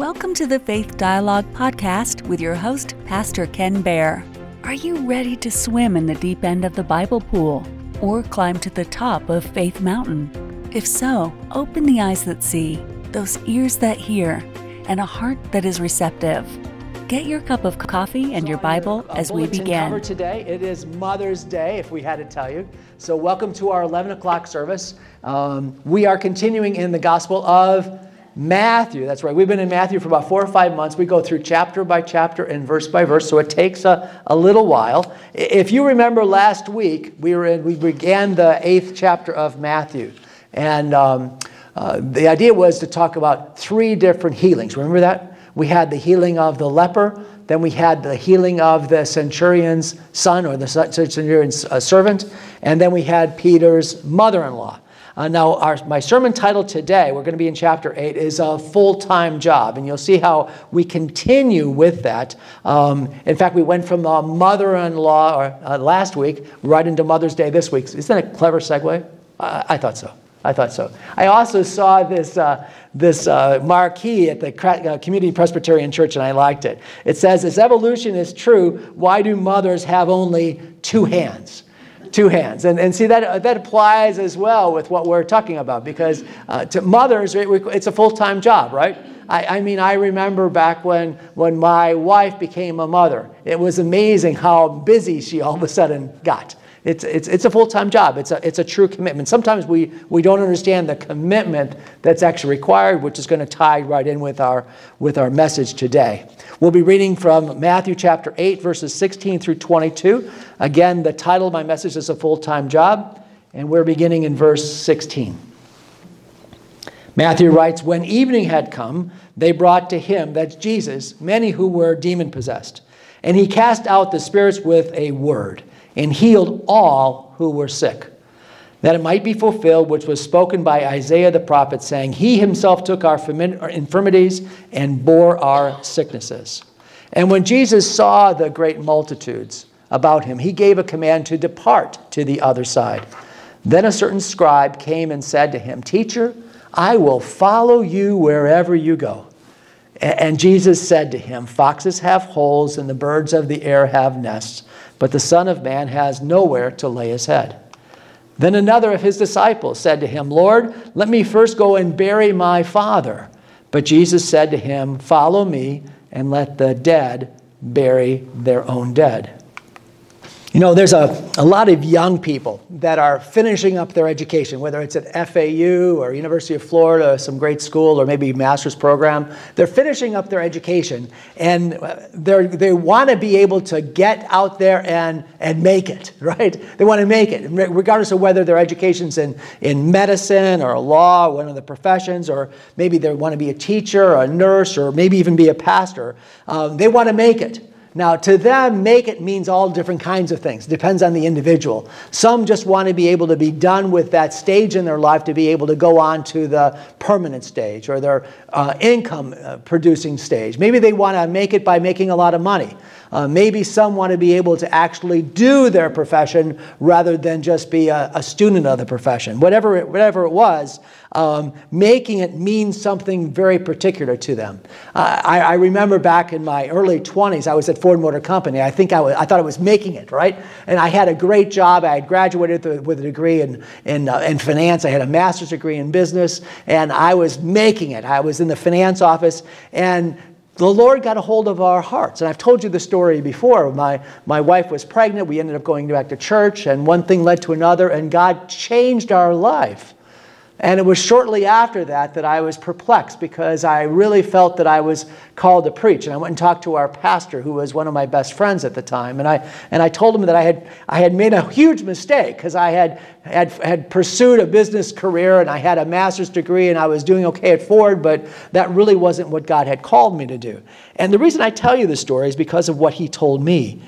Welcome to the Faith Dialogue podcast with your host, Pastor Ken Baer. Are you ready to swim in the deep end of the Bible pool or climb to the top of Faith Mountain? If so, open the eyes that see, those ears that hear, and a heart that is receptive. Get your cup of coffee and your Bible as we begin. Today. It is Mother's Day, if we had to tell you. So, welcome to our 11 o'clock service. Um, we are continuing in the Gospel of Matthew. That's right. We've been in Matthew for about four or five months. We go through chapter by chapter and verse by verse, so it takes a, a little while. If you remember last week, we were in, we began the eighth chapter of Matthew, and um, uh, the idea was to talk about three different healings. Remember that? We had the healing of the leper, then we had the healing of the centurion's son or the centurion's uh, servant, and then we had Peter's mother in law. Uh, now, our, my sermon title today, we're going to be in chapter 8, is a full time job. And you'll see how we continue with that. Um, in fact, we went from uh, mother in law uh, last week right into Mother's Day this week. Isn't that a clever segue? I, I thought so. I thought so. I also saw this, uh, this uh, marquee at the uh, Community Presbyterian Church, and I liked it. It says, If evolution is true, why do mothers have only two hands? Two hands. And, and see, that, that applies as well with what we're talking about because uh, to mothers, it's a full time job, right? I, I, mean, I remember back when, when my wife became a mother, it was amazing how busy she all of a sudden got. It's, it's, it's a full time job, it's a, it's a true commitment. Sometimes we, we don't understand the commitment that's actually required, which is going to tie right in with our, with our message today. We'll be reading from Matthew chapter 8, verses 16 through 22. Again, the title of my message is A Full Time Job, and we're beginning in verse 16. Matthew writes When evening had come, they brought to him, that's Jesus, many who were demon possessed. And he cast out the spirits with a word and healed all who were sick that it might be fulfilled, which was spoken by Isaiah the prophet, saying, He himself took our infirmities and bore our sicknesses. And when Jesus saw the great multitudes about him, he gave a command to depart to the other side. Then a certain scribe came and said to him, Teacher, I will follow you wherever you go. And Jesus said to him, Foxes have holes, and the birds of the air have nests, but the Son of Man has nowhere to lay his head. Then another of his disciples said to him, Lord, let me first go and bury my father. But Jesus said to him, Follow me and let the dead bury their own dead. You know, there's a, a lot of young people that are finishing up their education, whether it's at FAU or University of Florida, some great school, or maybe master's program. They're finishing up their education and they they want to be able to get out there and, and make it, right? They want to make it, regardless of whether their education's in, in medicine or law, one of the professions, or maybe they want to be a teacher or a nurse or maybe even be a pastor. Um, they want to make it. Now, to them, make it means all different kinds of things. Depends on the individual. Some just want to be able to be done with that stage in their life to be able to go on to the permanent stage or their uh, income uh, producing stage. Maybe they want to make it by making a lot of money. Uh, maybe some want to be able to actually do their profession rather than just be a, a student of the profession. Whatever it, whatever it was, um, making it mean something very particular to them. Uh, I, I, remember back in my early 20s, I was at Ford Motor Company. I think I, was, I thought I was making it, right? And I had a great job. I had graduated with a degree in, in, uh, in finance. I had a master's degree in business, and I was making it. I was in the finance office, and the Lord got a hold of our hearts. And I've told you the story before. My, my wife was pregnant. We ended up going back to church, and one thing led to another, and God changed our life. And it was shortly after that that I was perplexed because I really felt that I was called to preach. And I went and talked to our pastor, who was one of my best friends at the time. And I, and I told him that I had, I had made a huge mistake because I had, had, had pursued a business career and I had a master's degree and I was doing okay at Ford, but that really wasn't what God had called me to do. And the reason I tell you this story is because of what he told me.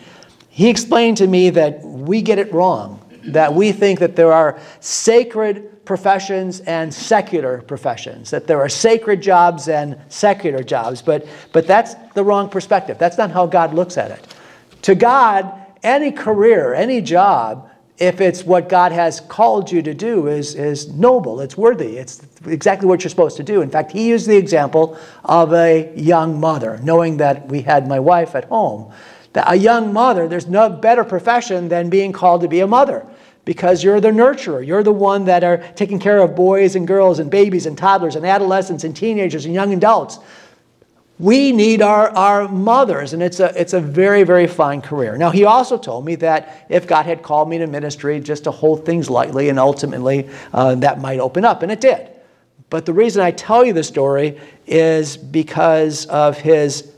He explained to me that we get it wrong, that we think that there are sacred professions and secular professions, that there are sacred jobs and secular jobs, but, but that's the wrong perspective. That's not how God looks at it. To God, any career, any job if it's what God has called you to do is, is noble, it's worthy, it's exactly what you're supposed to do. In fact, he used the example of a young mother, knowing that we had my wife at home. A young mother, there's no better profession than being called to be a mother because you're the nurturer. You're the one that are taking care of boys and girls and babies and toddlers and adolescents and teenagers and young adults. We need our, our mothers, and it's a, it's a very, very fine career. Now, he also told me that if God had called me to ministry, just to hold things lightly, and ultimately uh, that might open up, and it did. But the reason I tell you the story is because of his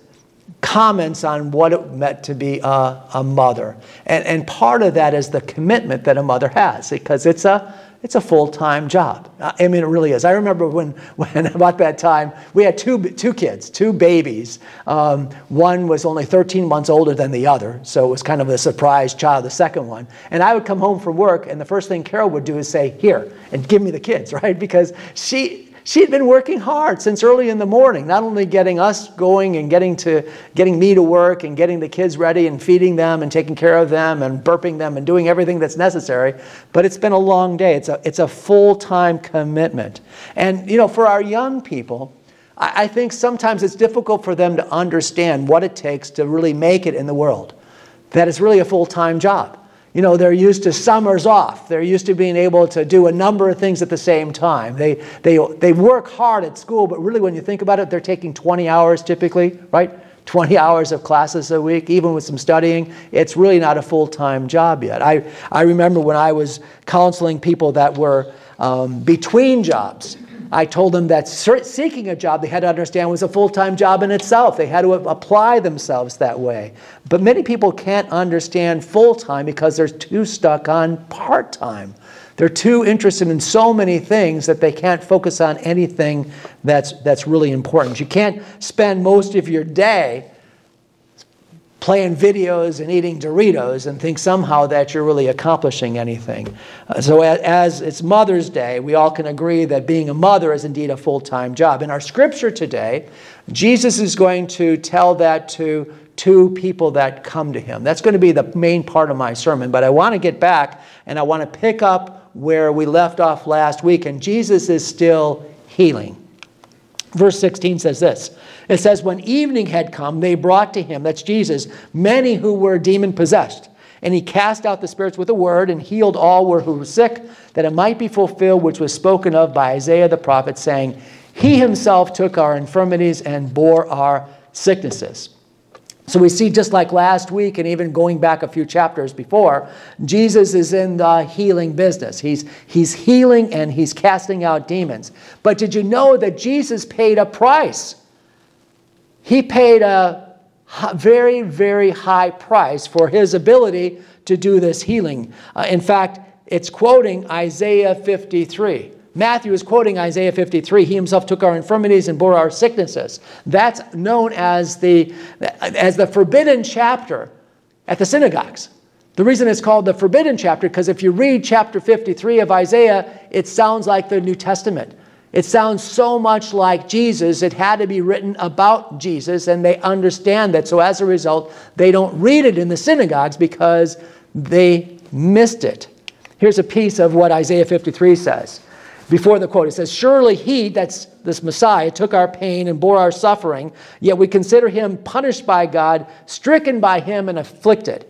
comments on what it meant to be a, a mother. And, and part of that is the commitment that a mother has, because it's a, it's a full-time job. I mean, it really is. I remember when, when about that time, we had two, two kids, two babies. Um, one was only 13 months older than the other, so it was kind of a surprise child, the second one. And I would come home from work, and the first thing Carol would do is say, here, and give me the kids, right? Because she, she had been working hard since early in the morning, not only getting us going and getting to getting me to work and getting the kids ready and feeding them and taking care of them and burping them and doing everything that's necessary, but it's been a long day. It's a it's a full-time commitment. And you know, for our young people, I, I think sometimes it's difficult for them to understand what it takes to really make it in the world. That it's really a full-time job you know, they're used to summers off. They're used to being able to do a number of things at the same time. They, they, they work hard at school, but really, when you think about it, they're taking 20 hours typically, right? 20 hours of classes a week, even with some studying. It's really not a full time job yet. I, I remember when I was counseling people that were um, between jobs I told them that seeking a job, they had to understand, was a full time job in itself. They had to apply themselves that way. But many people can't understand full time because they're too stuck on part time. They're too interested in so many things that they can't focus on anything that's, that's really important. You can't spend most of your day playing videos and eating Doritos and think somehow that you're really accomplishing anything. Uh, so, as, as it's Mother's Day, we all can agree that being a mother is indeed a full time job. In our scripture today, Jesus is going to tell that to two people that come to him. That's going to be the main part of my sermon, but I want to get back and I want to pick up where we left off last week, and Jesus is still healing. Verse 16 says this It says, When evening had come, they brought to him, that's Jesus, many who were demon possessed. And he cast out the spirits with a word and healed all who were sick, that it might be fulfilled which was spoken of by Isaiah the prophet, saying, He himself took our infirmities and bore our sicknesses. So we see, just like last week, and even going back a few chapters before, Jesus is in the healing business. He's, he's healing and he's casting out demons. But did you know that Jesus paid a price? He paid a very, very high price for his ability to do this healing. Uh, in fact, it's quoting Isaiah 53. Matthew is quoting Isaiah 53. He himself took our infirmities and bore our sicknesses. That's known as the, as the forbidden chapter at the synagogues. The reason it's called the forbidden chapter, because if you read chapter 53 of Isaiah, it sounds like the New Testament. It sounds so much like Jesus, it had to be written about Jesus, and they understand that. So as a result, they don't read it in the synagogues because they missed it. Here's a piece of what Isaiah 53 says before the quote. It says, Surely he, that's this Messiah, took our pain and bore our suffering, yet we consider him punished by God, stricken by him, and afflicted.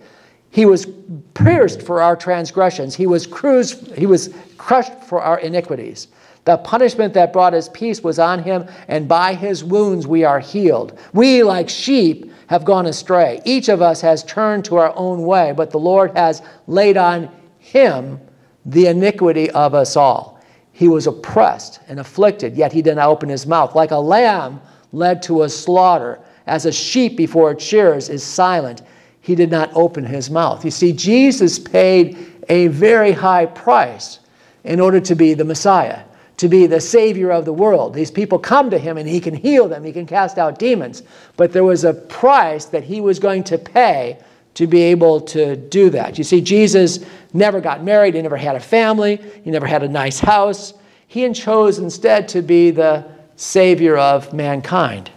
He was pierced for our transgressions, he was, cruised, he was crushed for our iniquities. The punishment that brought us peace was on him, and by his wounds we are healed. We, like sheep, have gone astray. Each of us has turned to our own way, but the Lord has laid on him the iniquity of us all. He was oppressed and afflicted, yet he did not open his mouth. Like a lamb led to a slaughter, as a sheep before its shearers is silent, he did not open his mouth. You see, Jesus paid a very high price in order to be the Messiah, to be the Savior of the world. These people come to him and he can heal them, he can cast out demons. But there was a price that he was going to pay to be able to do that. You see, Jesus never got married, he never had a family, he never had a nice house. He chose instead to be the Savior of mankind.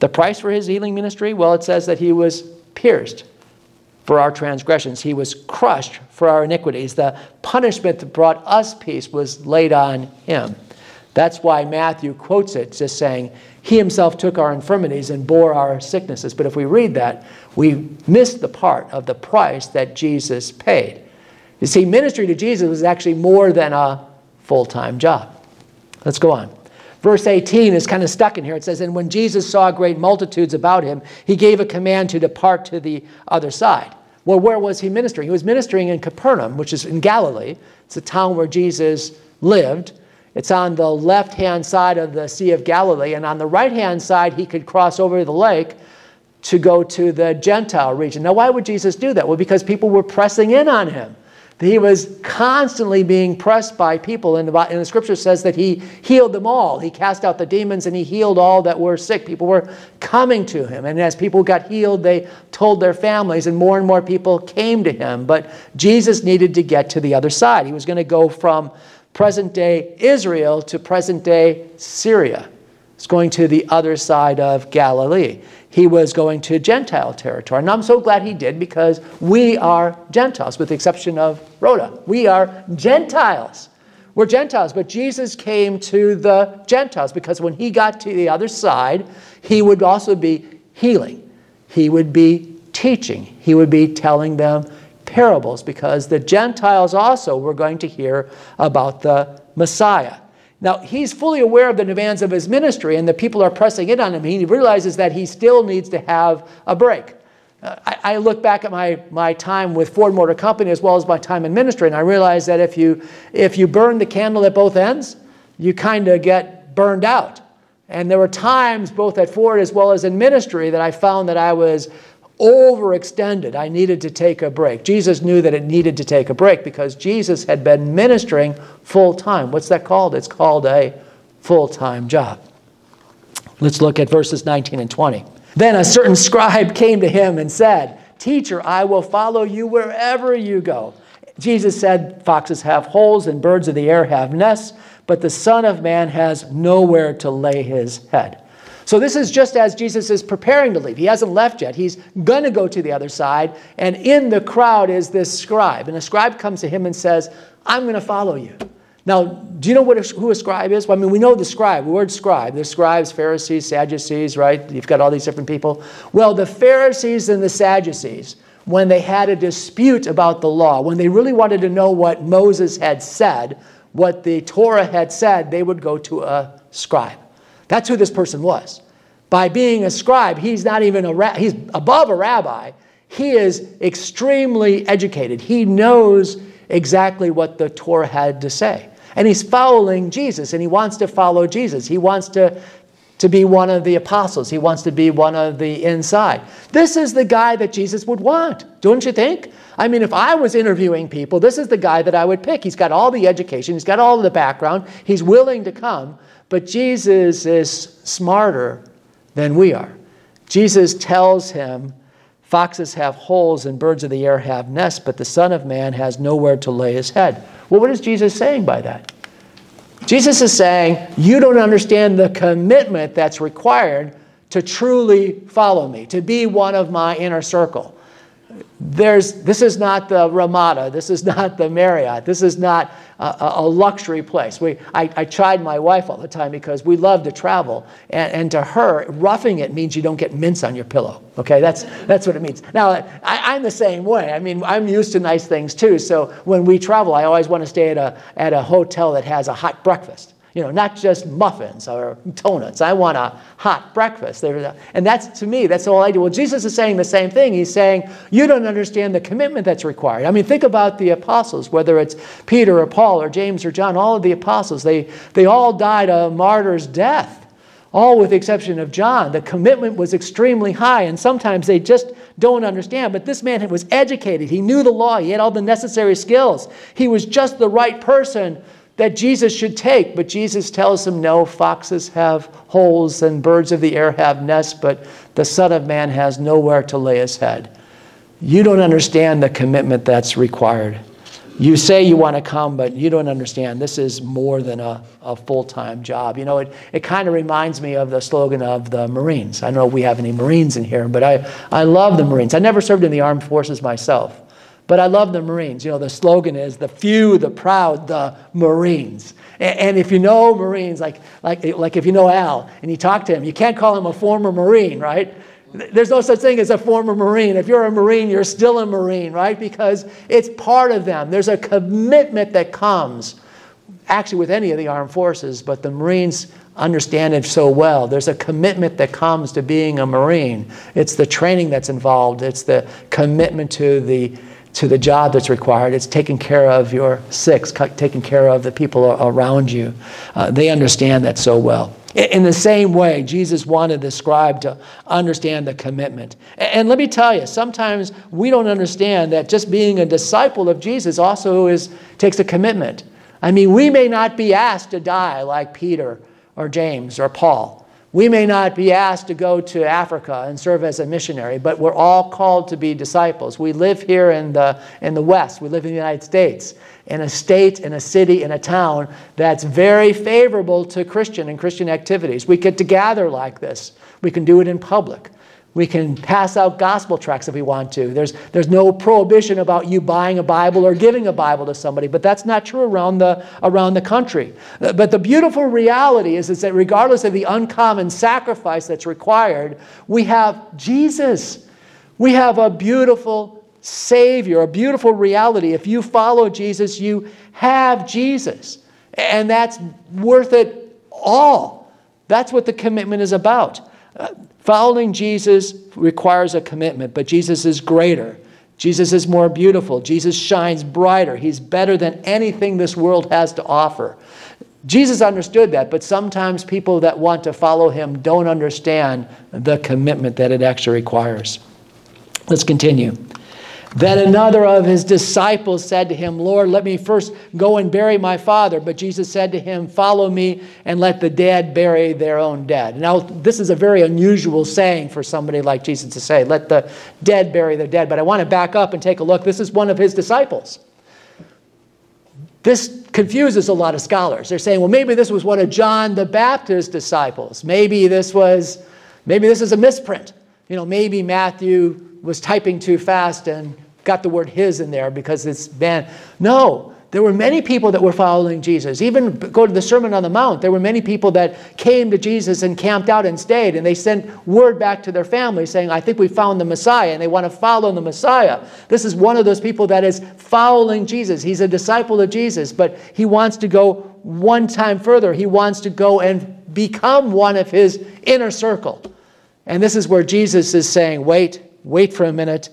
The price for his healing ministry? Well, it says that he was pierced for our transgressions. He was crushed for our iniquities. The punishment that brought us peace was laid on him. That's why Matthew quotes it, just saying, He himself took our infirmities and bore our sicknesses. But if we read that, we miss the part of the price that Jesus paid. You see, ministry to Jesus was actually more than a full time job. Let's go on. Verse 18 is kind of stuck in here. It says, And when Jesus saw great multitudes about him, he gave a command to depart to the other side. Well, where was he ministering? He was ministering in Capernaum, which is in Galilee. It's a town where Jesus lived. It's on the left hand side of the Sea of Galilee, and on the right hand side, he could cross over the lake to go to the Gentile region. Now, why would Jesus do that? Well, because people were pressing in on him. He was constantly being pressed by people, and the, and the scripture says that he healed them all. He cast out the demons and he healed all that were sick. People were coming to him, and as people got healed, they told their families, and more and more people came to him. But Jesus needed to get to the other side. He was going to go from present day Israel to present day Syria. It's going to the other side of Galilee he was going to Gentile territory. And I'm so glad he did because we are Gentiles, with the exception of Rhoda. We are Gentiles. We're Gentiles, but Jesus came to the Gentiles because when he got to the other side, he would also be healing. He would be teaching. He would be telling them parables because the Gentiles also were going to hear about the Messiah. Now, he's fully aware of the demands of his ministry, and the people are pressing in on him. He realizes that he still needs to have a break. Uh, I, I, look back at my, my time with Ford Motor Company as well as my time in ministry, and I realize that if you, if you burn the candle at both ends, you kind of get burned out. And there were times, both at Ford as well as in ministry, that I found that I was overextended. I needed to take a break. Jesus knew that it needed to take a break because Jesus had been ministering full time. What's that called? It's called a full time job. Let's look at verses 19 and 20. Then a certain scribe came to him and said, Teacher, I will follow you wherever you go. Jesus said, Foxes have holes and birds of the air have nests, but the Son of Man has nowhere to lay his head. So this is just as Jesus is preparing to leave. He hasn't left yet. He's going to go to the other side. And in the crowd is this scribe. And a scribe comes to him and says, I'm going to follow you. Now, do you know what a, who a scribe is? Well, I mean, we know the scribe, the word scribe. There's scribes, Pharisees, Sadducees, right? You've got all these different people. Well, the Pharisees and the Sadducees, when they had a dispute about the law, when they really wanted to know what Moses had said, what the Torah had said, they would go to a scribe. That's who this person was. By being a scribe, he's not even a ra- he's above a rabbi. He is extremely educated. He knows exactly what the Torah had to say. And he's following Jesus and he wants to follow Jesus. He wants to to be one of the apostles. He wants to be one of the inside. This is the guy that Jesus would want, don't you think? I mean, if I was interviewing people, this is the guy that I would pick. He's got all the education, he's got all the background, he's willing to come. But Jesus is smarter than we are. Jesus tells him, Foxes have holes and birds of the air have nests, but the Son of Man has nowhere to lay his head. Well, what is Jesus saying by that? Jesus is saying, You don't understand the commitment that's required to truly follow me, to be one of my inner circle there's, this is not the Ramada. This is not the Marriott. This is not a, a luxury place. We, I, I chide my wife all the time because we love to travel. And, and to her, roughing it means you don't get mints on your pillow. Okay, that's, that's what it means. Now, I, am the same way. I mean, I'm used to nice things too. So when we travel, I always want to stay at a, at a hotel that has a hot breakfast you know, not just muffins or donuts. I want a hot breakfast. And that's, to me, that's all I do. Well, Jesus is saying the same thing. He's saying, you don't understand the commitment that's required. I mean, think about the apostles, whether it's Peter or Paul or James or John, all of the apostles, they, they all died a martyr's death. All with the exception of John. The commitment was extremely high, and sometimes they just don't understand. But this man was educated. He knew the law. He had all the necessary skills. He was just the right person that Jesus should take. But Jesus tells him, No, foxes have holes and birds of the air have nests, but the Son of Man has nowhere to lay his head. You don't understand the commitment that's required. you say you want to come, but you don't understand. This is more than a, a full time job. You know, it, it kind of reminds me of the slogan of the Marines. I don't know if we have any Marines in here, but I, I love the Marines. I never served in the armed forces myself, but I love the Marines. You know, the slogan is the few, the proud, the Marines. And, and if you know Marines, like, like, like if you know Al and you talk to him, you can't call him a former Marine, right? There's no such thing as a former Marine. If you're a Marine, you're still a Marine, right? Because it's part of them. There's a commitment that comes, actually, with any of the armed forces, but the Marines understand it so well. There's a commitment that comes to being a Marine. It's the training that's involved, it's the commitment to the to the job that's required. It's taking care of your sick, taking care of the people around you. Uh, they understand that so well. In the same way, Jesus wanted the scribe to understand the commitment. And let me tell you, sometimes we don't understand that just being a disciple of Jesus also is, takes a commitment. I mean, we may not be asked to die like Peter or James or Paul. We may not be asked to go to Africa and serve as a missionary, but we're all called to be disciples. We live here in the, in the West, we live in the United States, in a state, in a city, in a town that's very favorable to Christian and Christian activities. We get to gather like this, we can do it in public. We can pass out gospel tracts if we want to. There's, there's no prohibition about you buying a Bible or giving a Bible to somebody, but that's not true around the, around the country. Uh, but the beautiful reality is, is that regardless of the uncommon sacrifice that's required, we have Jesus. We have a beautiful Savior, a beautiful reality. If you follow Jesus, you have Jesus. And that's worth it all. That's what the commitment is about. Uh, Following Jesus requires a commitment, but Jesus is greater. Jesus is more beautiful. Jesus shines brighter. He's better than anything this world has to offer. Jesus understood that, but sometimes people that want to follow him don't understand the commitment that it actually requires. Let's continue. Then another of his disciples said to him, Lord, let me first go and bury my father. But Jesus said to him, Follow me and let the dead bury their own dead. Now, this is a very unusual saying for somebody like Jesus to say, Let the dead bury their dead. But I want to back up and take a look. This is one of his disciples. This confuses a lot of scholars. They're saying, well, maybe this was one of John the Baptist's disciples. Maybe this was, maybe this is a misprint. You know, maybe Matthew was typing too fast and got the word his in there because it's banned. No, there were many people that were following Jesus. Even go to the Sermon on the Mount, there were many people that came to Jesus and camped out and stayed, and they sent word back to their family saying, I think we found the Messiah, and they want to follow the Messiah. This is one of those people that is following Jesus. He's a disciple of Jesus, but he wants to go one time further. He wants to go and become one of his inner circle. And this is where Jesus is saying, Wait, Wait for a minute.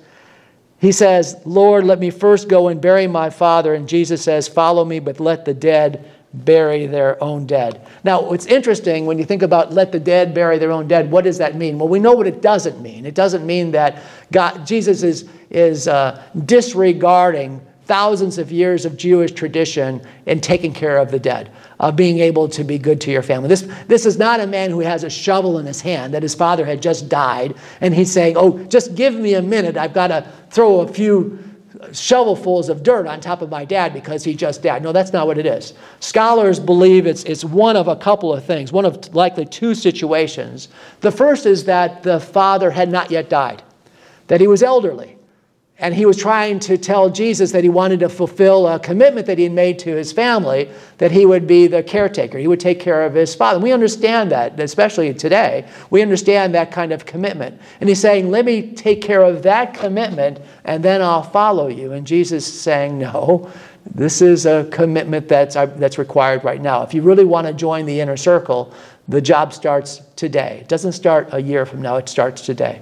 He says, Lord, let me first go and bury my father. And Jesus says, Follow me, but let the dead bury their own dead. Now, it's interesting when you think about let the dead bury their own dead, what does that mean? Well, we know what it doesn't mean. It doesn't mean that God, Jesus is, is uh, disregarding thousands of years of Jewish tradition in taking care of the dead of being able to be good to your family. This, this is not a man who has a shovel in his hand that his father had just died, and he's saying, Oh, just give me a minute. I've got to throw a few shovelfuls of dirt on top of my dad because he just died. No, that's not what it is. Scholars believe it's, it's one of a couple of things, one of likely two situations. The first is that the father had not yet died, that he was elderly. And he was trying to tell Jesus that he wanted to fulfill a commitment that he had made to his family, that he would be the caretaker. He would take care of his father. And we understand that, especially today. We understand that kind of commitment. And he's saying, Let me take care of that commitment, and then I'll follow you. And Jesus is saying, No, this is a commitment that's, uh, that's required right now. If you really want to join the inner circle, the job starts today. It doesn't start a year from now, it starts today.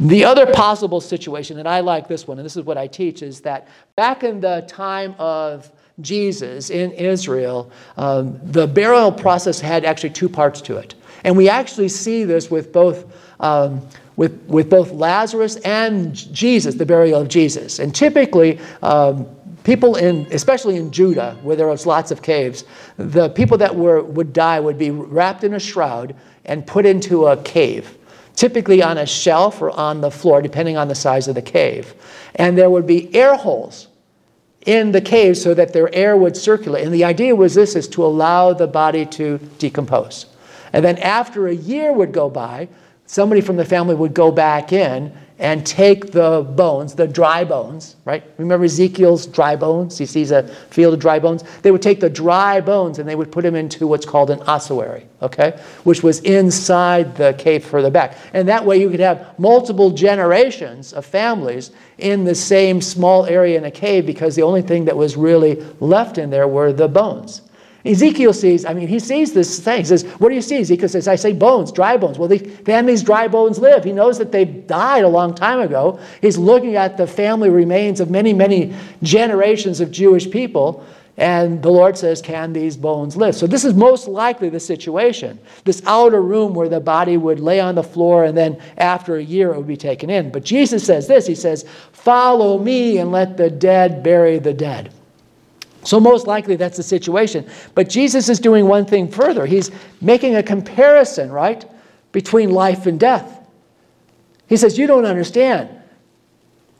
The other possible situation, and I like this one, and this is what I teach, is that back in the time of Jesus in Israel, um, the burial process had actually two parts to it. And we actually see this with both. Um, with, with both Lazarus and Jesus, the burial of Jesus. And typically, um, people in, especially in Judah, where there was lots of caves, the people that were, would die would be wrapped in a shroud and put into a cave, typically on a shelf or on the floor, depending on the size of the cave. And there would be air holes in the cave so that their air would circulate. And the idea was this is to allow the body to decompose. And then after a year would go by, somebody from the family would go back in and take the bones, the dry bones, right? Remember Ezekiel's dry bones? He sees a field of dry bones. They would take the dry bones and they would put them into what's called an ossuary, okay? Which was inside the cave further back. And that way you could have multiple generations of families in the same small area in a cave because the only thing that was really left in there were the bones. Ezekiel sees, I mean, he sees this thing. He says, What do you see? Ezekiel says, I say bones, dry bones. Well, can these dry bones live? He knows that they've died a long time ago. He's looking at the family remains of many, many generations of Jewish people. And the Lord says, Can these bones live? So, this is most likely the situation. This outer room where the body would lay on the floor and then after a year it would be taken in. But Jesus says this He says, Follow me and let the dead bury the dead. So, most likely, that's the situation. But Jesus is doing one thing further. He's making a comparison, right, between life and death. He says, You don't understand.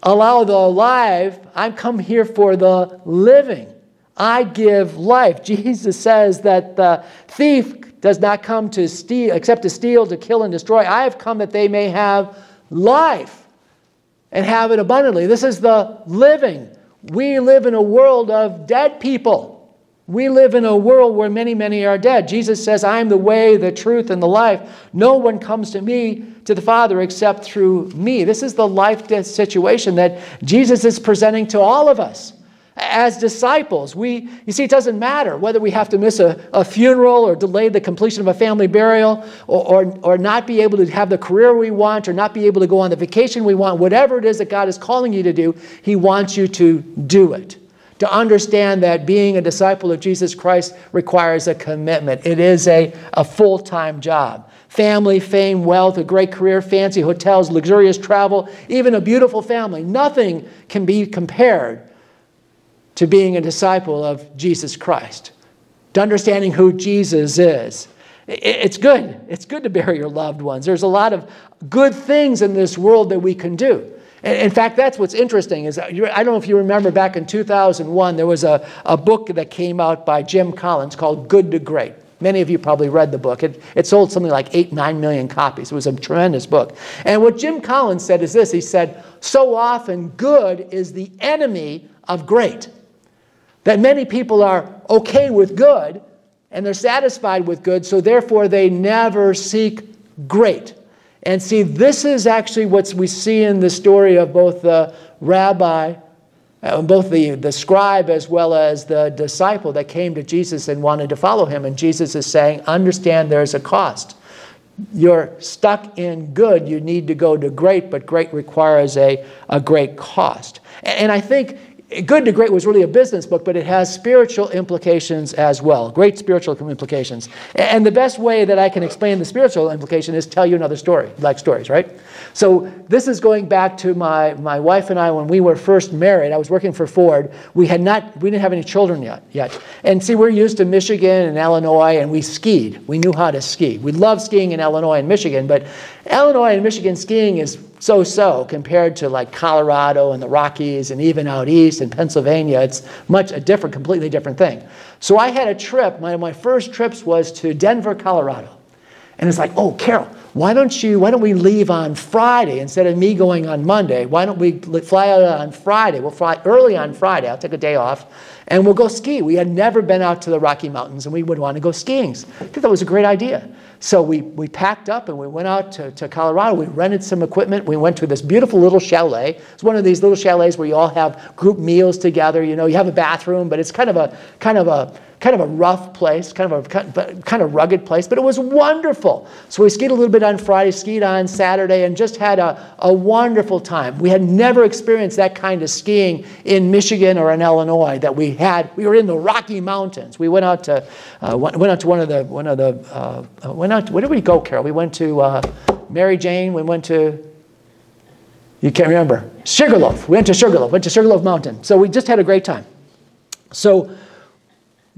Allow the alive, I'm come here for the living. I give life. Jesus says that the thief does not come to steal, except to steal, to kill, and destroy. I have come that they may have life and have it abundantly. This is the living we live in a world of dead people. We live in a world where many, many are dead. Jesus says, I am the way, the truth, and the life. No one comes to me, to the Father, except through me. This is the life death situation that Jesus is presenting to all of us as disciples. We, you see, it doesn't matter whether we have to miss a, a funeral or delay the completion of a family burial or, or, or not be able to have the career we want or not be able to go on the vacation we want. Whatever it is that God is calling you to do, He wants you to do it. To understand that being a disciple of Jesus Christ requires a commitment, it is a, a full time job family, fame, wealth, a great career, fancy hotels, luxurious travel, even a beautiful family. Nothing can be compared to being a disciple of Jesus Christ, to understanding who Jesus is. It's good. It's good to bury your loved ones. There's a lot of good things in this world that we can do. In fact, that's what's interesting. Is uh, I don't know if you remember back in 2001, there was a, a book that came out by Jim Collins called Good to Great. Many of you probably read the book. It, it sold something like eight, nine million copies. It was a tremendous book. And what Jim Collins said is this He said, So often good is the enemy of great. That many people are okay with good and they're satisfied with good, so therefore they never seek great. And see, this is actually what we see in the story of both the rabbi, uh, both the, the scribe as well as the disciple that came to Jesus and wanted to follow him. And Jesus is saying, understand there's a cost. You're stuck in good, you need to go to great, but great requires a, a great cost. And, and I think Good to Great was really a business book, but it has spiritual implications as well. Great spiritual implications. And the best way that I can explain the spiritual implication is tell you another story, like stories, right? So this is going back to my, my wife and I when we were first married. I was working for Ford. We had not, we didn't have any children yet. yet. And see, we're used to Michigan and Illinois, and we skied. We knew how to ski. We loved skiing in Illinois and Michigan, but Illinois and Michigan skiing is so so compared to like Colorado and the Rockies and even out east in Pennsylvania. It's much a different, completely different thing. So I had a trip, my, my first trips was to Denver, Colorado. And it's like, oh, Carol, why don't you, why don't we leave on Friday instead of me going on Monday? Why don't we fly out on Friday? We'll fly early on Friday. I'll take a day off and we'll go ski. We had never been out to the Rocky Mountains and we would want to go skiing. I think that was a great idea. So we, we packed up and we went out to, to Colorado. We rented some equipment. We went to this beautiful little chalet. It's one of these little chalets where you all have group meals together. You know, you have a bathroom, but it's kind of a kind of a kind of a rough place, kind of a kind of rugged place, but it was wonderful. So we skied a little bit on Friday, skied on Saturday, and just had a, a wonderful time. We had never experienced that kind of skiing in Michigan or in Illinois that we had. We were in the Rocky Mountains. We went out to uh, went out to one of the one of the uh, went out. To, where did we go, Carol? We went to uh, Mary Jane. We went to you can't remember Sugarloaf. We went to Sugarloaf. Went to Sugarloaf Mountain. So we just had a great time. So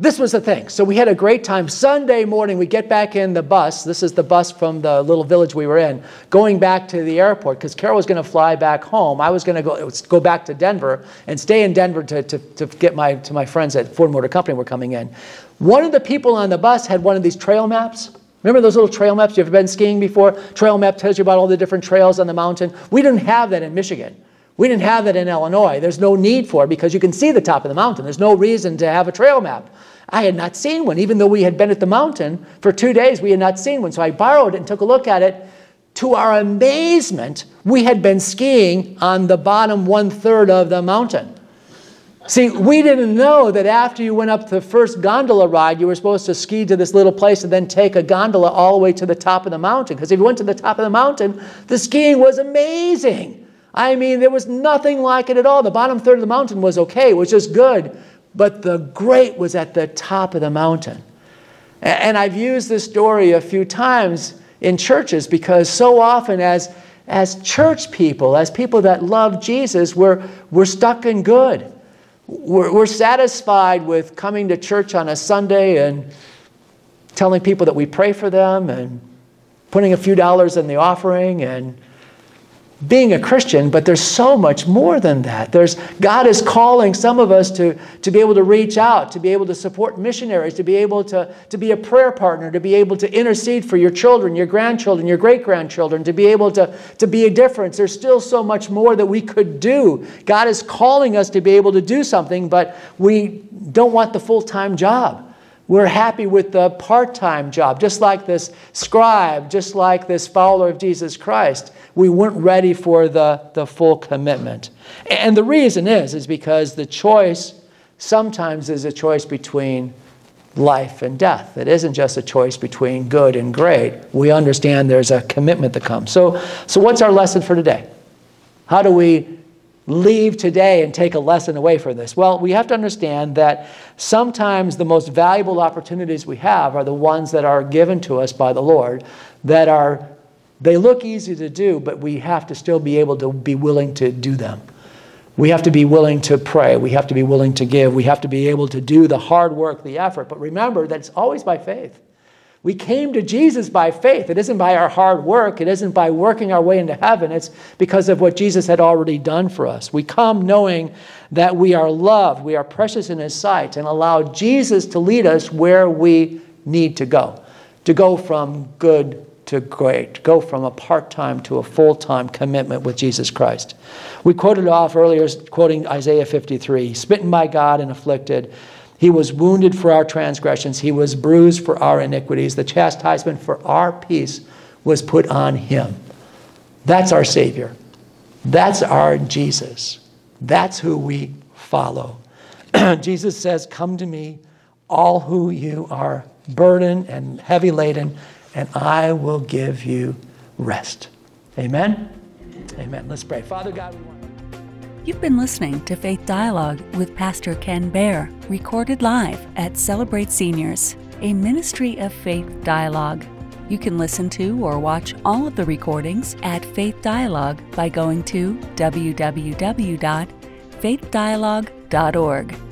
this was the thing. So we had a great time. Sunday morning, we get back in the bus. This is the bus from the little village we were in, going back to the airport because Carol was going to fly back home. I was going to go, go back to Denver and stay in Denver to, to, to get my, to my friends at Ford Motor Company were coming in. One of the people on the bus had one of these trail maps. Remember those little trail maps? You ever been skiing before? Trail map tells you about all the different trails on the mountain. We didn't have that in Michigan. We didn't have that in Illinois. There's no need for it because you can see the top of the mountain. There's no reason to have a trail map. I had not seen one. Even though we had been at the mountain for two days, we had not seen one. So I borrowed it and took a look at it. To our amazement, we had been skiing on the bottom one third of the mountain. See, we didn't know that after you went up the first gondola ride, you were supposed to ski to this little place and then take a gondola all the way to the top of the mountain. Because if you went to the top of the mountain, the skiing was amazing. I mean, there was nothing like it at all. The bottom third of the mountain was okay, it was just good but the great was at the top of the mountain. And I've used this story a few times in churches because so often, as, as church people, as people that love Jesus, we're, we're stuck in good. We're, we're satisfied with coming to church on a Sunday and telling people that we pray for them and putting a few dollars in the offering and being a Christian, but there's so much more than that. There's, God is calling some of us to, to be able to reach out, to be able to support missionaries, to be able to, to be a prayer partner, to be able to intercede for your children, your grandchildren, your great grandchildren, to be able to, to be a difference. There's still so much more that we could do. God is calling us to be able to do something, but we don't want the full time job. We're happy with the part time job, just like this scribe, just like this follower of Jesus Christ we weren't ready for the, the full commitment. And the reason is, is because the choice sometimes is a choice between life and death. It isn't just a choice between good and great. We understand there's a commitment that comes. So, so what's our lesson for today? How do we leave today and take a lesson away from this? Well, we have to understand that sometimes the most valuable opportunities we have are the ones that are given to us by the Lord that are they look easy to do, but we have to still be able to be willing to do them. We have to be willing to pray. We have to be willing to give. We have to be able to do the hard work, the effort. But remember that it's always by faith. We came to Jesus by faith. It isn't by our hard work. It isn't by working our way into heaven. It's because of what Jesus had already done for us. We come knowing that we are loved, we are precious in His sight, and allow Jesus to lead us where we need to go, to go from good to great, go from a part time to a full time commitment with Jesus Christ. We quoted off earlier, quoting Isaiah 53 Smitten by God and afflicted. He was wounded for our transgressions, he was bruised for our iniquities. The chastisement for our peace was put on him. That's our Savior. That's our Jesus. That's who we follow. Jesus says, Come to me, all who you are burdened and heavy laden, and I will give you rest. Amen? Amen. Let's pray. Father God, we want. You've been listening to Faith Dialogue with Pastor Ken Baer, recorded live at Celebrate Seniors, a ministry of faith dialogue. You can listen to or watch all of the recordings at Faith Dialogue by going to www.faithdialogue.org.